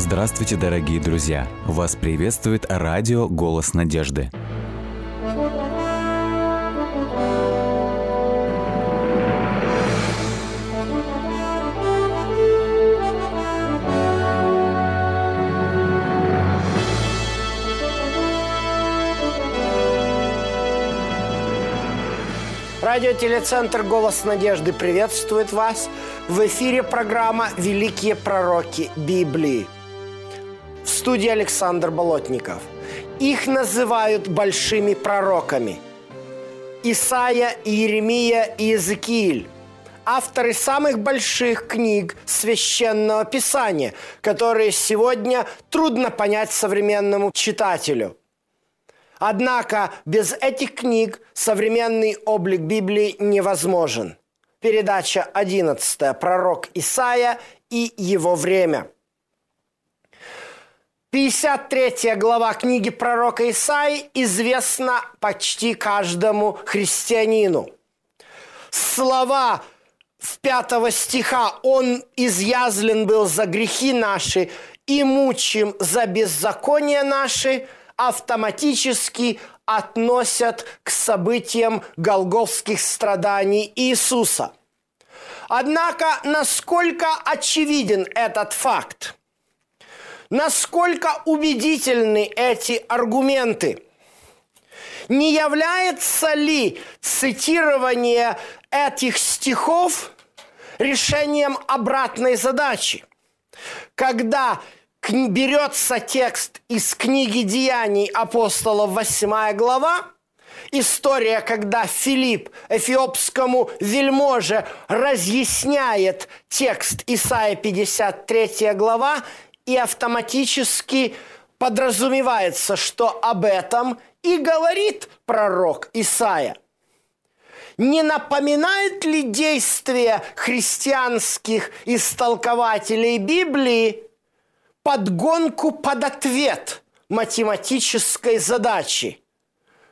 Здравствуйте, дорогие друзья! Вас приветствует радио «Голос надежды». Радиотелецентр «Голос надежды» приветствует вас. В эфире программа «Великие пророки Библии». Студии Александр Болотников. Их называют большими пророками. Исаия, Иеремия и Иезекииль – авторы самых больших книг Священного Писания, которые сегодня трудно понять современному читателю – Однако без этих книг современный облик Библии невозможен. Передача 11. Пророк Исаия и его время. 53 глава книги пророка Исаи известна почти каждому христианину. Слова в 5 стиха «Он изъязлен был за грехи наши и мучим за беззаконие наши» – автоматически относят к событиям голговских страданий Иисуса. Однако, насколько очевиден этот факт? Насколько убедительны эти аргументы? Не является ли цитирование этих стихов решением обратной задачи? Когда берется текст из книги Деяний апостолов 8 глава, история, когда Филипп эфиопскому вельможе разъясняет текст Исаия 53 глава, и автоматически подразумевается, что об этом и говорит пророк Исаия. Не напоминает ли действие христианских истолкователей Библии подгонку под ответ математической задачи,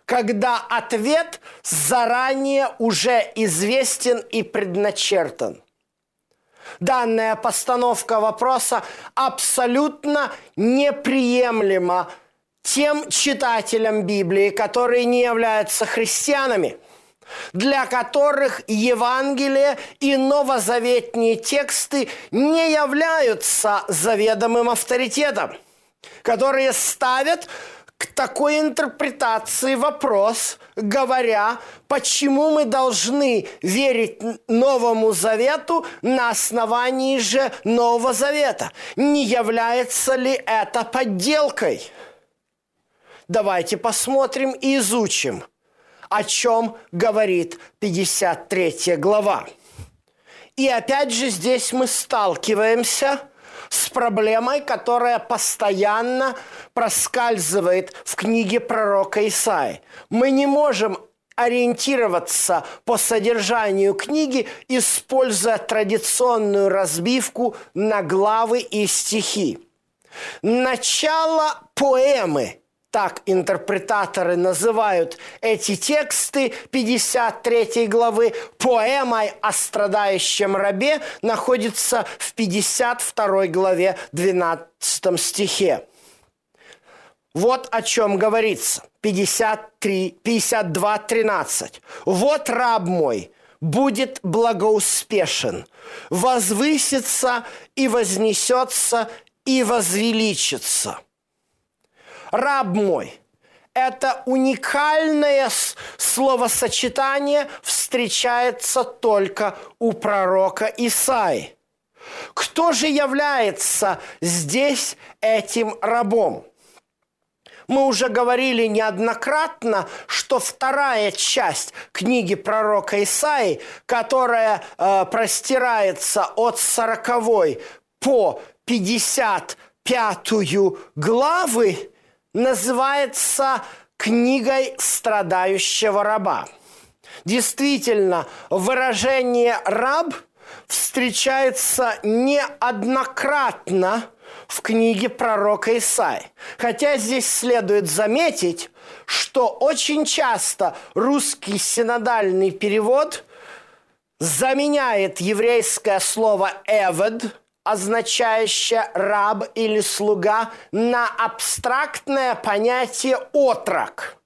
когда ответ заранее уже известен и предначертан. Данная постановка вопроса абсолютно неприемлема тем читателям Библии, которые не являются христианами – для которых Евангелие и новозаветные тексты не являются заведомым авторитетом, которые ставят к такой интерпретации вопрос, говоря, почему мы должны верить Новому Завету на основании же Нового Завета. Не является ли это подделкой? Давайте посмотрим и изучим – о чем говорит 53 глава. И опять же здесь мы сталкиваемся с проблемой, которая постоянно проскальзывает в книге пророка Исаи. Мы не можем ориентироваться по содержанию книги, используя традиционную разбивку на главы и стихи. Начало поэмы так интерпретаторы называют эти тексты 53 главы, поэмой о страдающем рабе находится в 52 главе 12 стихе. Вот о чем говорится. 53, 52, 13. «Вот раб мой, будет благоуспешен, возвысится и вознесется и возвеличится» раб мой. Это уникальное словосочетание встречается только у пророка Исаи. Кто же является здесь этим рабом? Мы уже говорили неоднократно, что вторая часть книги пророка Исаи, которая э, простирается от 40 по 55 главы, называется книгой страдающего раба. Действительно, выражение «раб» встречается неоднократно в книге пророка Исаи. Хотя здесь следует заметить, что очень часто русский синодальный перевод заменяет еврейское слово «эвед», означающее раб или слуга, на абстрактное понятие отрок.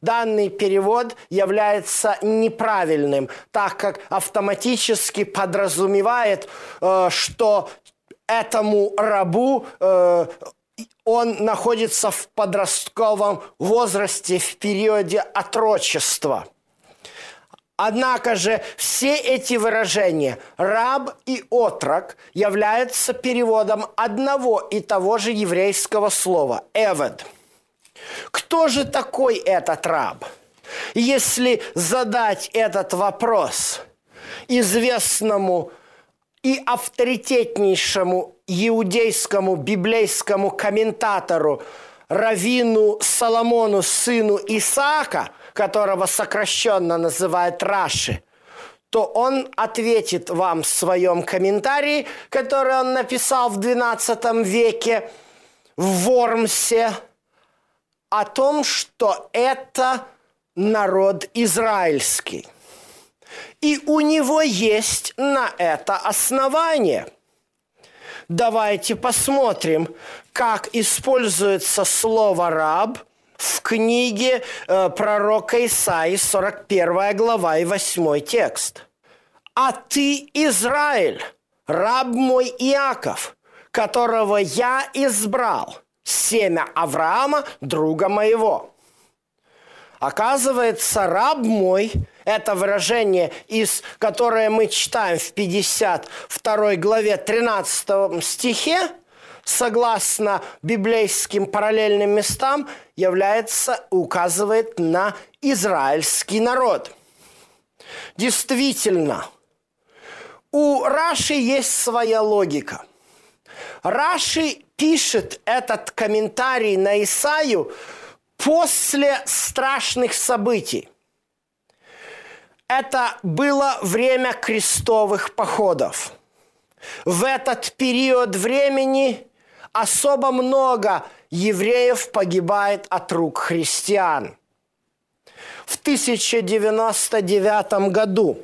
Данный перевод является неправильным, так как автоматически подразумевает, э, что этому рабу э, он находится в подростковом возрасте в периоде отрочества. Однако же все эти выражения «раб» и «отрок» являются переводом одного и того же еврейского слова «эвед». Кто же такой этот раб? Если задать этот вопрос известному и авторитетнейшему иудейскому библейскому комментатору Равину Соломону, сыну Исаака, которого сокращенно называют Раши, то он ответит вам в своем комментарии, который он написал в XII веке в Вормсе, о том, что это народ израильский. И у него есть на это основание. Давайте посмотрим, как используется слово «раб» в книге э, пророка Исаии, 41 глава и 8 текст. «А ты, Израиль, раб мой Иаков, которого я избрал, семя Авраама, друга моего». Оказывается, раб мой – это выражение, из, которое мы читаем в 52 главе 13 стихе, согласно библейским параллельным местам, является, указывает на израильский народ. Действительно, у Раши есть своя логика. Раши пишет этот комментарий на Исаию – после страшных событий. Это было время крестовых походов. В этот период времени особо много евреев погибает от рук христиан. В 1099 году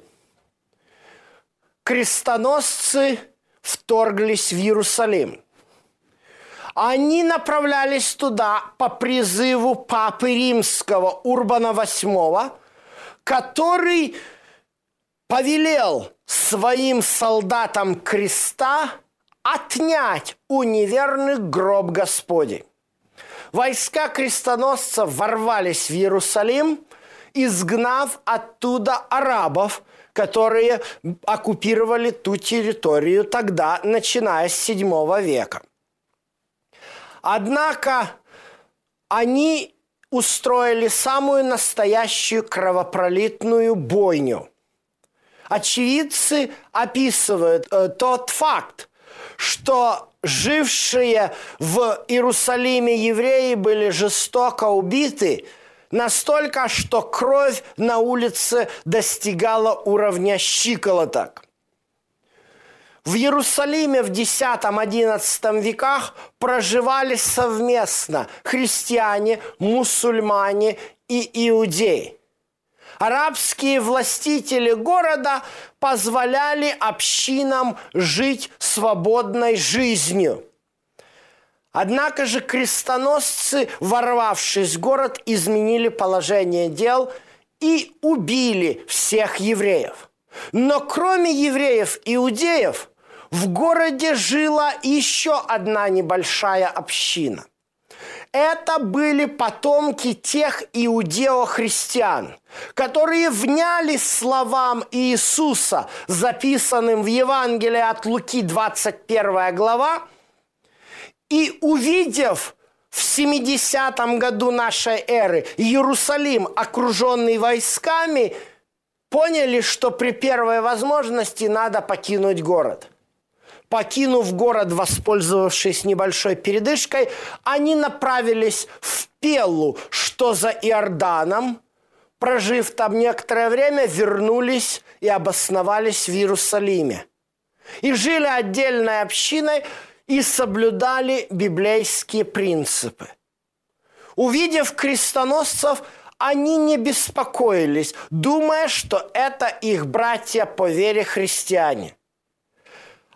крестоносцы вторглись в Иерусалим – они направлялись туда по призыву Папы Римского Урбана VIII, который повелел своим солдатам креста отнять у неверных гроб Господи. Войска крестоносцев ворвались в Иерусалим, изгнав оттуда арабов, которые оккупировали ту территорию тогда, начиная с VII века. Однако они устроили самую настоящую кровопролитную бойню. Очевидцы описывают э, тот факт, что жившие в Иерусалиме евреи были жестоко убиты настолько, что кровь на улице достигала уровня щиколоток – в Иерусалиме в X-XI веках проживали совместно христиане, мусульмане и иудеи. Арабские властители города позволяли общинам жить свободной жизнью. Однако же крестоносцы, ворвавшись в город, изменили положение дел и убили всех евреев. Но кроме евреев, иудеев, в городе жила еще одна небольшая община. Это были потомки тех иудео-христиан, которые вняли словам Иисуса, записанным в Евангелии от Луки 21 глава, и увидев в 70 году нашей эры Иерусалим, окруженный войсками, поняли, что при первой возможности надо покинуть город – Покинув город, воспользовавшись небольшой передышкой, они направились в Пеллу, что за Иорданом. Прожив там некоторое время, вернулись и обосновались в Иерусалиме. И жили отдельной общиной и соблюдали библейские принципы. Увидев крестоносцев, они не беспокоились, думая, что это их братья по вере христиане –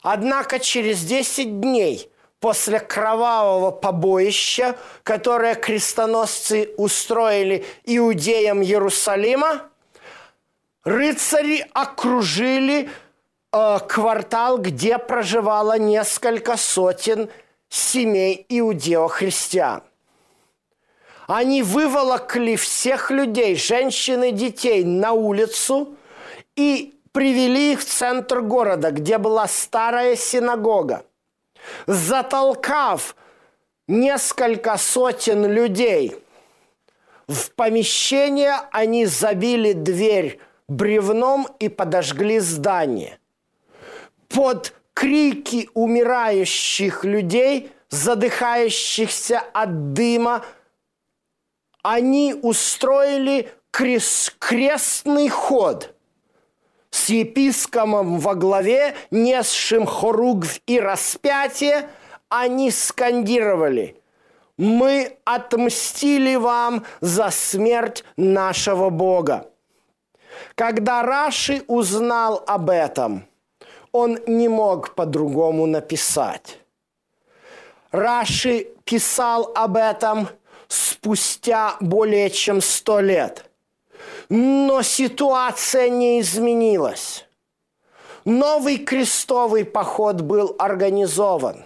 Однако через 10 дней после кровавого побоища, которое крестоносцы устроили иудеям Иерусалима, рыцари окружили э, квартал, где проживало несколько сотен семей иудео-христиан. Они выволокли всех людей, женщин и детей на улицу и привели их в центр города, где была старая синагога. Затолкав несколько сотен людей в помещение, они забили дверь бревном и подожгли здание. Под крики умирающих людей, задыхающихся от дыма, они устроили крест, крестный ход с епископом во главе, несшим хоругвь и распятие, они скандировали «Мы отмстили вам за смерть нашего Бога». Когда Раши узнал об этом, он не мог по-другому написать. Раши писал об этом спустя более чем сто лет. Но ситуация не изменилась. Новый крестовый поход был организован.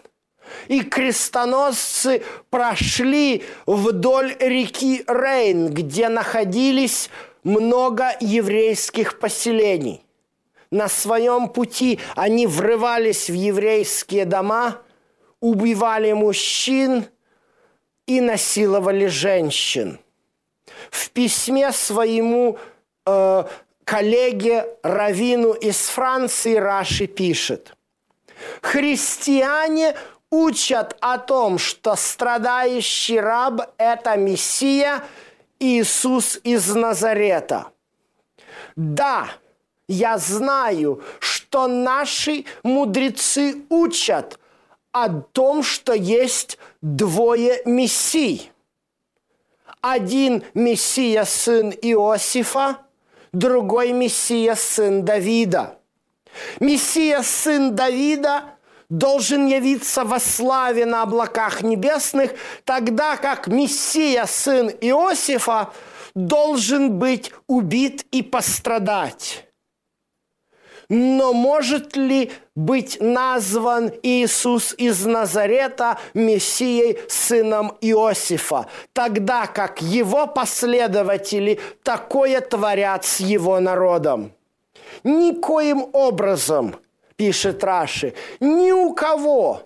И крестоносцы прошли вдоль реки Рейн, где находились много еврейских поселений. На своем пути они врывались в еврейские дома, убивали мужчин и насиловали женщин. В письме своему э, коллеге Равину из Франции Раши пишет, «Христиане учат о том, что страдающий раб – это Мессия – Иисус из Назарета. Да, я знаю, что наши мудрецы учат о том, что есть двое мессий. Один мессия сын Иосифа, другой мессия сын Давида. Мессия сын Давида – должен явиться во славе на облаках небесных, тогда как Мессия, сын Иосифа, должен быть убит и пострадать. Но может ли быть назван Иисус из Назарета Мессией, сыном Иосифа, тогда как его последователи такое творят с его народом? Никоим образом – пишет Раши, ни у кого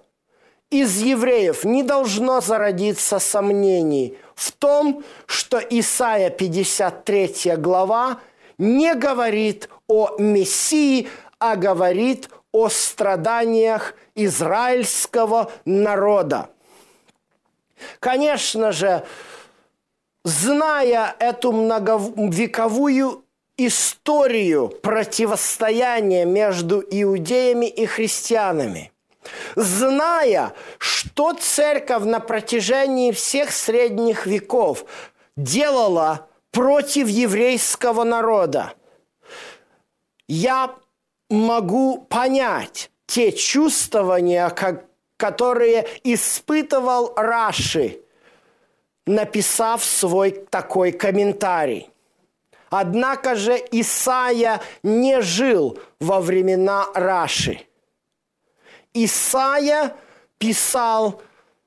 из евреев не должно зародиться сомнений в том, что Исаия 53 глава не говорит о Мессии, а говорит о страданиях израильского народа. Конечно же, зная эту многовековую историю противостояния между иудеями и христианами, зная, что церковь на протяжении всех средних веков делала против еврейского народа, я могу понять те чувствования, которые испытывал Раши, написав свой такой комментарий. Однако же Исаия не жил во времена Раши. Исаия писал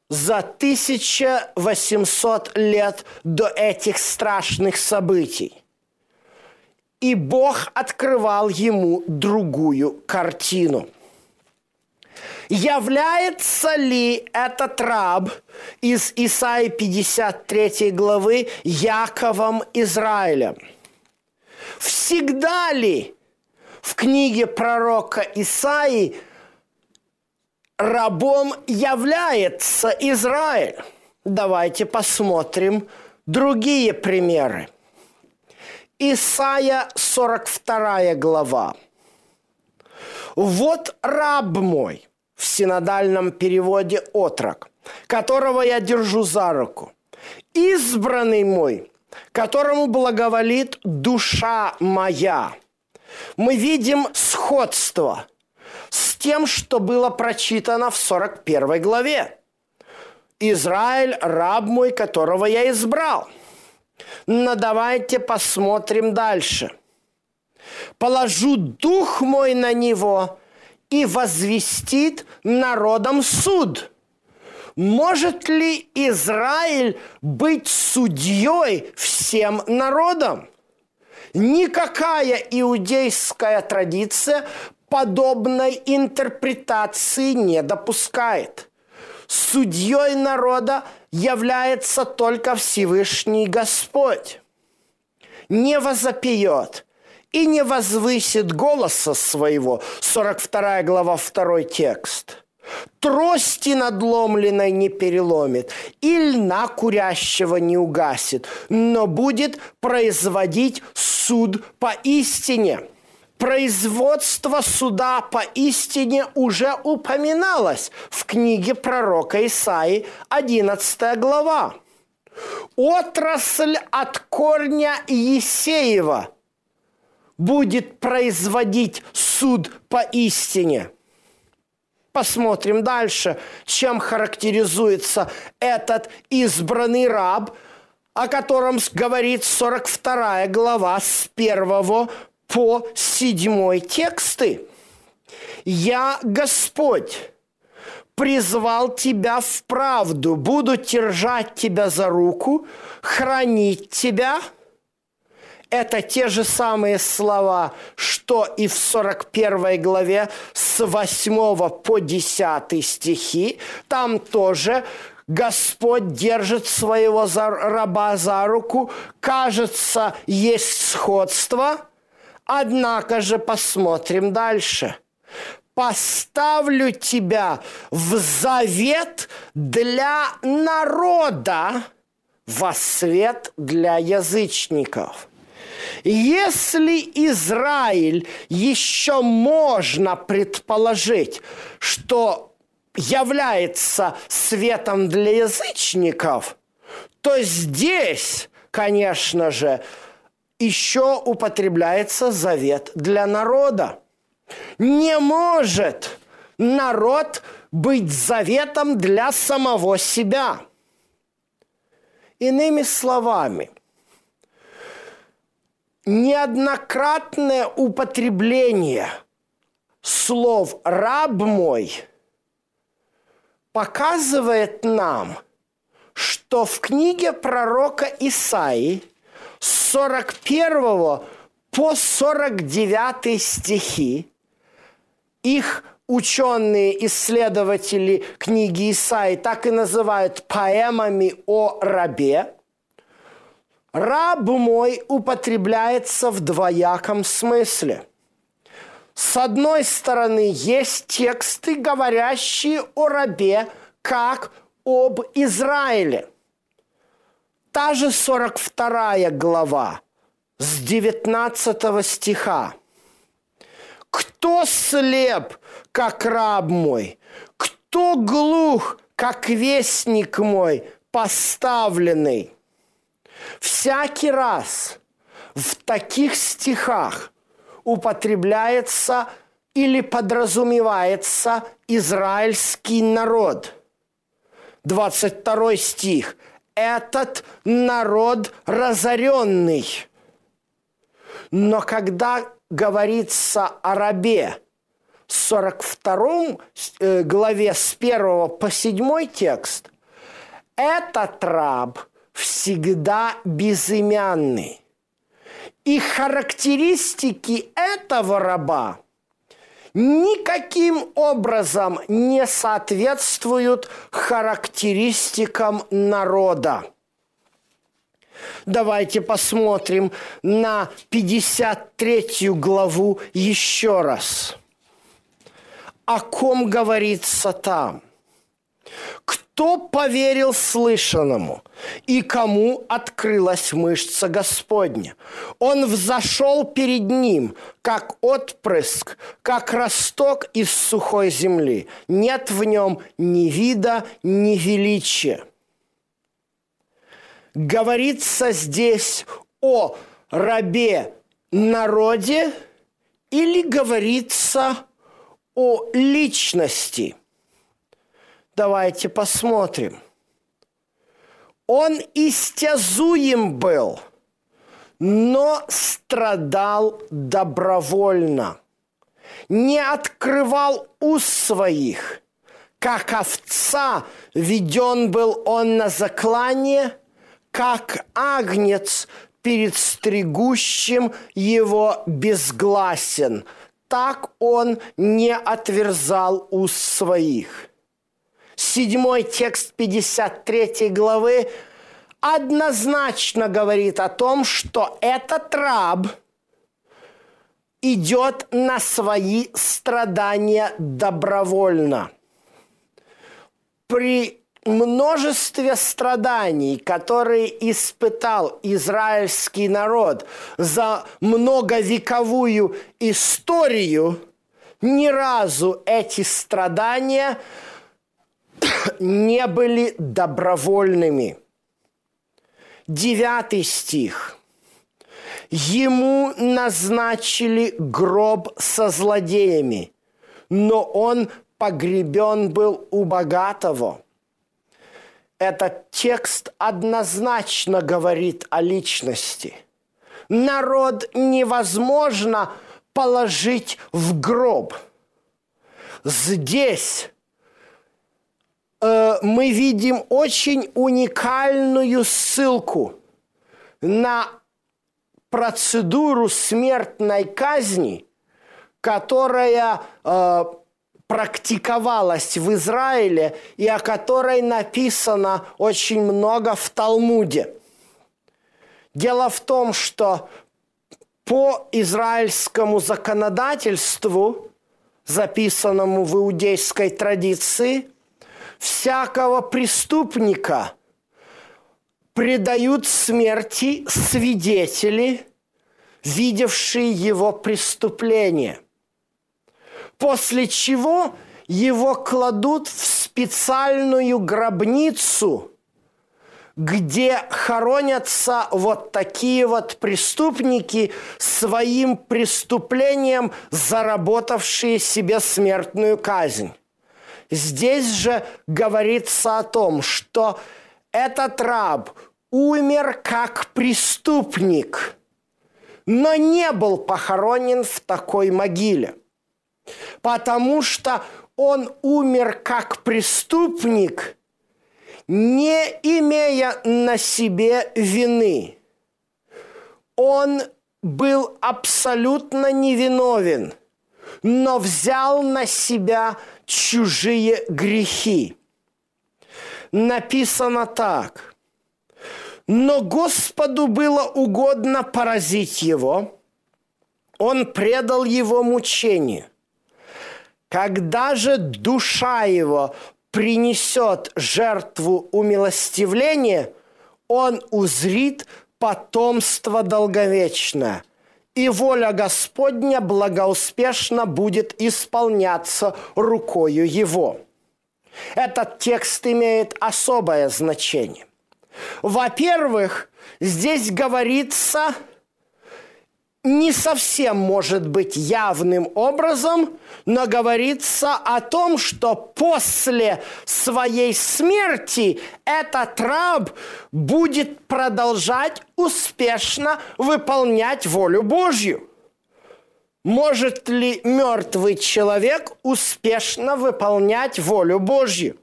за 1800 лет до этих страшных событий. И Бог открывал ему другую картину. Является ли этот раб из Исаии 53 главы Яковом Израилем – Всегда ли в книге пророка Исаи рабом является Израиль? Давайте посмотрим другие примеры. Исайя 42 глава. «Вот раб мой» в синодальном переводе «отрок», которого я держу за руку, «избранный мой, которому благоволит душа моя. Мы видим сходство с тем, что было прочитано в 41 главе. «Израиль – раб мой, которого я избрал». Но давайте посмотрим дальше. «Положу дух мой на него и возвестит народом суд». Может ли Израиль быть судьей всем народам? Никакая иудейская традиция подобной интерпретации не допускает. Судьей народа является только Всевышний Господь. Не возопьет и не возвысит голоса своего. 42 глава, 2 текст – трости надломленной не переломит, и льна курящего не угасит, но будет производить суд по истине. Производство суда по истине уже упоминалось в книге пророка Исаи, 11 глава. Отрасль от корня Есеева будет производить суд по истине – Посмотрим дальше, чем характеризуется этот избранный раб, о котором говорит 42 глава с 1 по 7 тексты. «Я Господь, призвал тебя в правду, буду держать тебя за руку, хранить тебя – это те же самые слова, что и в 41 главе с 8 по 10 стихи. Там тоже Господь держит своего раба за руку. Кажется, есть сходство. Однако же посмотрим дальше. «Поставлю тебя в завет для народа, во свет для язычников». Если Израиль еще можно предположить, что является светом для язычников, то здесь, конечно же, еще употребляется завет для народа. Не может народ быть заветом для самого себя. Иными словами, неоднократное употребление слов «раб мой» показывает нам, что в книге пророка Исаи с 41 по 49 стихи их ученые исследователи книги Исаи так и называют поэмами о рабе – Раб мой употребляется в двояком смысле. С одной стороны, есть тексты, говорящие о рабе, как об Израиле. Та же 42 глава с 19 стиха. «Кто слеп, как раб мой? Кто глух, как вестник мой, поставленный?» Всякий раз в таких стихах употребляется или подразумевается израильский народ. 22 стих. Этот народ разоренный. Но когда говорится о рабе, 42 э, главе с 1 по 7 текст, этот раб – всегда безымянный. И характеристики этого раба никаким образом не соответствуют характеристикам народа. Давайте посмотрим на 53 главу еще раз. О ком говорится там? Кто поверил слышанному, и кому открылась мышца Господня? Он взошел перед ним, как отпрыск, как росток из сухой земли. Нет в нем ни вида, ни величия. Говорится здесь о рабе народе или говорится о личности. Давайте посмотрим. Он истязуем был, но страдал добровольно. Не открывал уст своих. Как овца веден был он на заклание, как агнец перед стригущим его безгласен. Так он не отверзал уст своих. Седьмой текст 53 главы однозначно говорит о том, что этот раб идет на свои страдания добровольно. При множестве страданий, которые испытал израильский народ за многовековую историю, ни разу эти страдания не были добровольными. Девятый стих. Ему назначили гроб со злодеями, но он погребен был у богатого – этот текст однозначно говорит о личности. Народ невозможно положить в гроб. Здесь э, мы видим очень уникальную ссылку на процедуру смертной казни, которая э, практиковалась в Израиле и о которой написано очень много в Талмуде. Дело в том, что по израильскому законодательству, записанному в иудейской традиции, всякого преступника предают смерти свидетели, видевшие его преступление – после чего его кладут в специальную гробницу, где хоронятся вот такие вот преступники своим преступлением, заработавшие себе смертную казнь. Здесь же говорится о том, что этот раб умер как преступник, но не был похоронен в такой могиле – потому что он умер как преступник, не имея на себе вины. Он был абсолютно невиновен, но взял на себя чужие грехи. Написано так. Но Господу было угодно поразить его. Он предал его мучению – когда же душа его принесет жертву умилостивления, он узрит потомство долговечное, и воля Господня благоуспешно будет исполняться рукою его. Этот текст имеет особое значение. Во-первых, здесь говорится – не совсем может быть явным образом, но говорится о том, что после своей смерти этот раб будет продолжать успешно выполнять волю Божью. Может ли мертвый человек успешно выполнять волю Божью?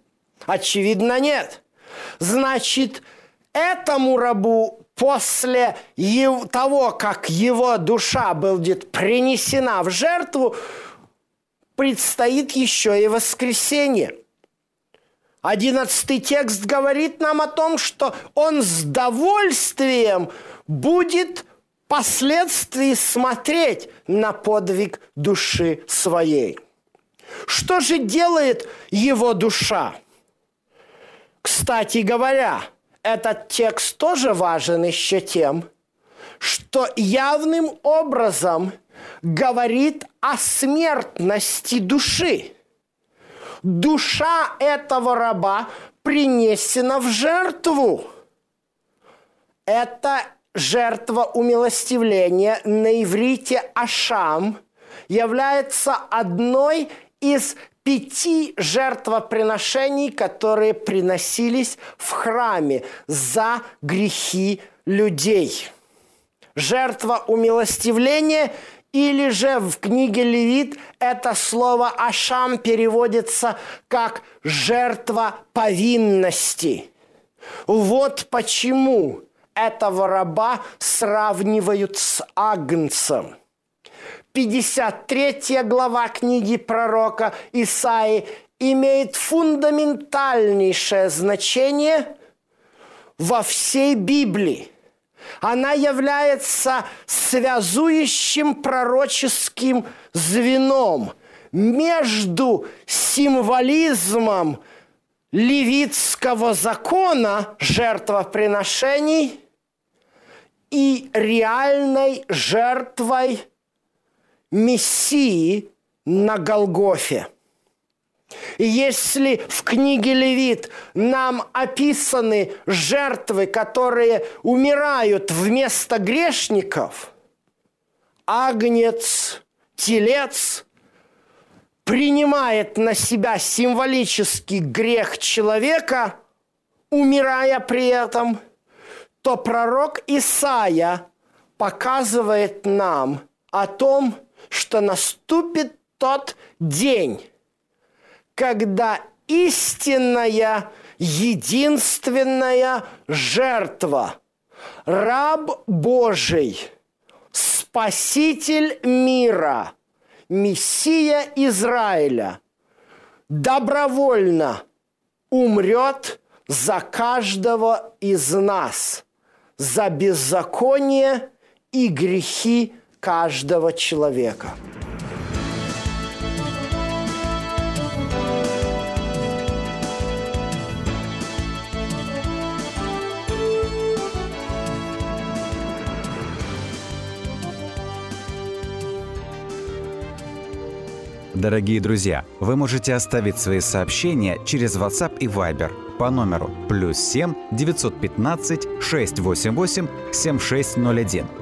Очевидно, нет. Значит, этому рабу после того, как его душа будет принесена в жертву, предстоит еще и воскресенье. Одиннадцатый текст говорит нам о том, что он с довольствием будет впоследствии смотреть на подвиг души своей. Что же делает его душа? Кстати говоря, этот текст тоже важен еще тем, что явным образом говорит о смертности души. Душа этого раба принесена в жертву. Это жертва умилостивления на иврите Ашам является одной из пяти жертвоприношений, которые приносились в храме за грехи людей. Жертва умилостивления или же в книге Левит это слово «ашам» переводится как «жертва повинности». Вот почему этого раба сравнивают с агнцем. 53 глава книги пророка Исаи имеет фундаментальнейшее значение во всей Библии. Она является связующим пророческим звеном между символизмом левитского закона жертвоприношений и реальной жертвой Мессии на Голгофе. Если в книге Левит нам описаны жертвы, которые умирают вместо грешников, агнец, телец принимает на себя символический грех человека, умирая при этом, то пророк Исаия показывает нам о том, что наступит тот день, когда истинная, единственная жертва, раб Божий, Спаситель мира, Мессия Израиля, добровольно умрет за каждого из нас, за беззаконие и грехи каждого человека. Дорогие друзья, вы можете оставить свои сообщения через WhatsApp и Viber по номеру плюс 7 915 688 7601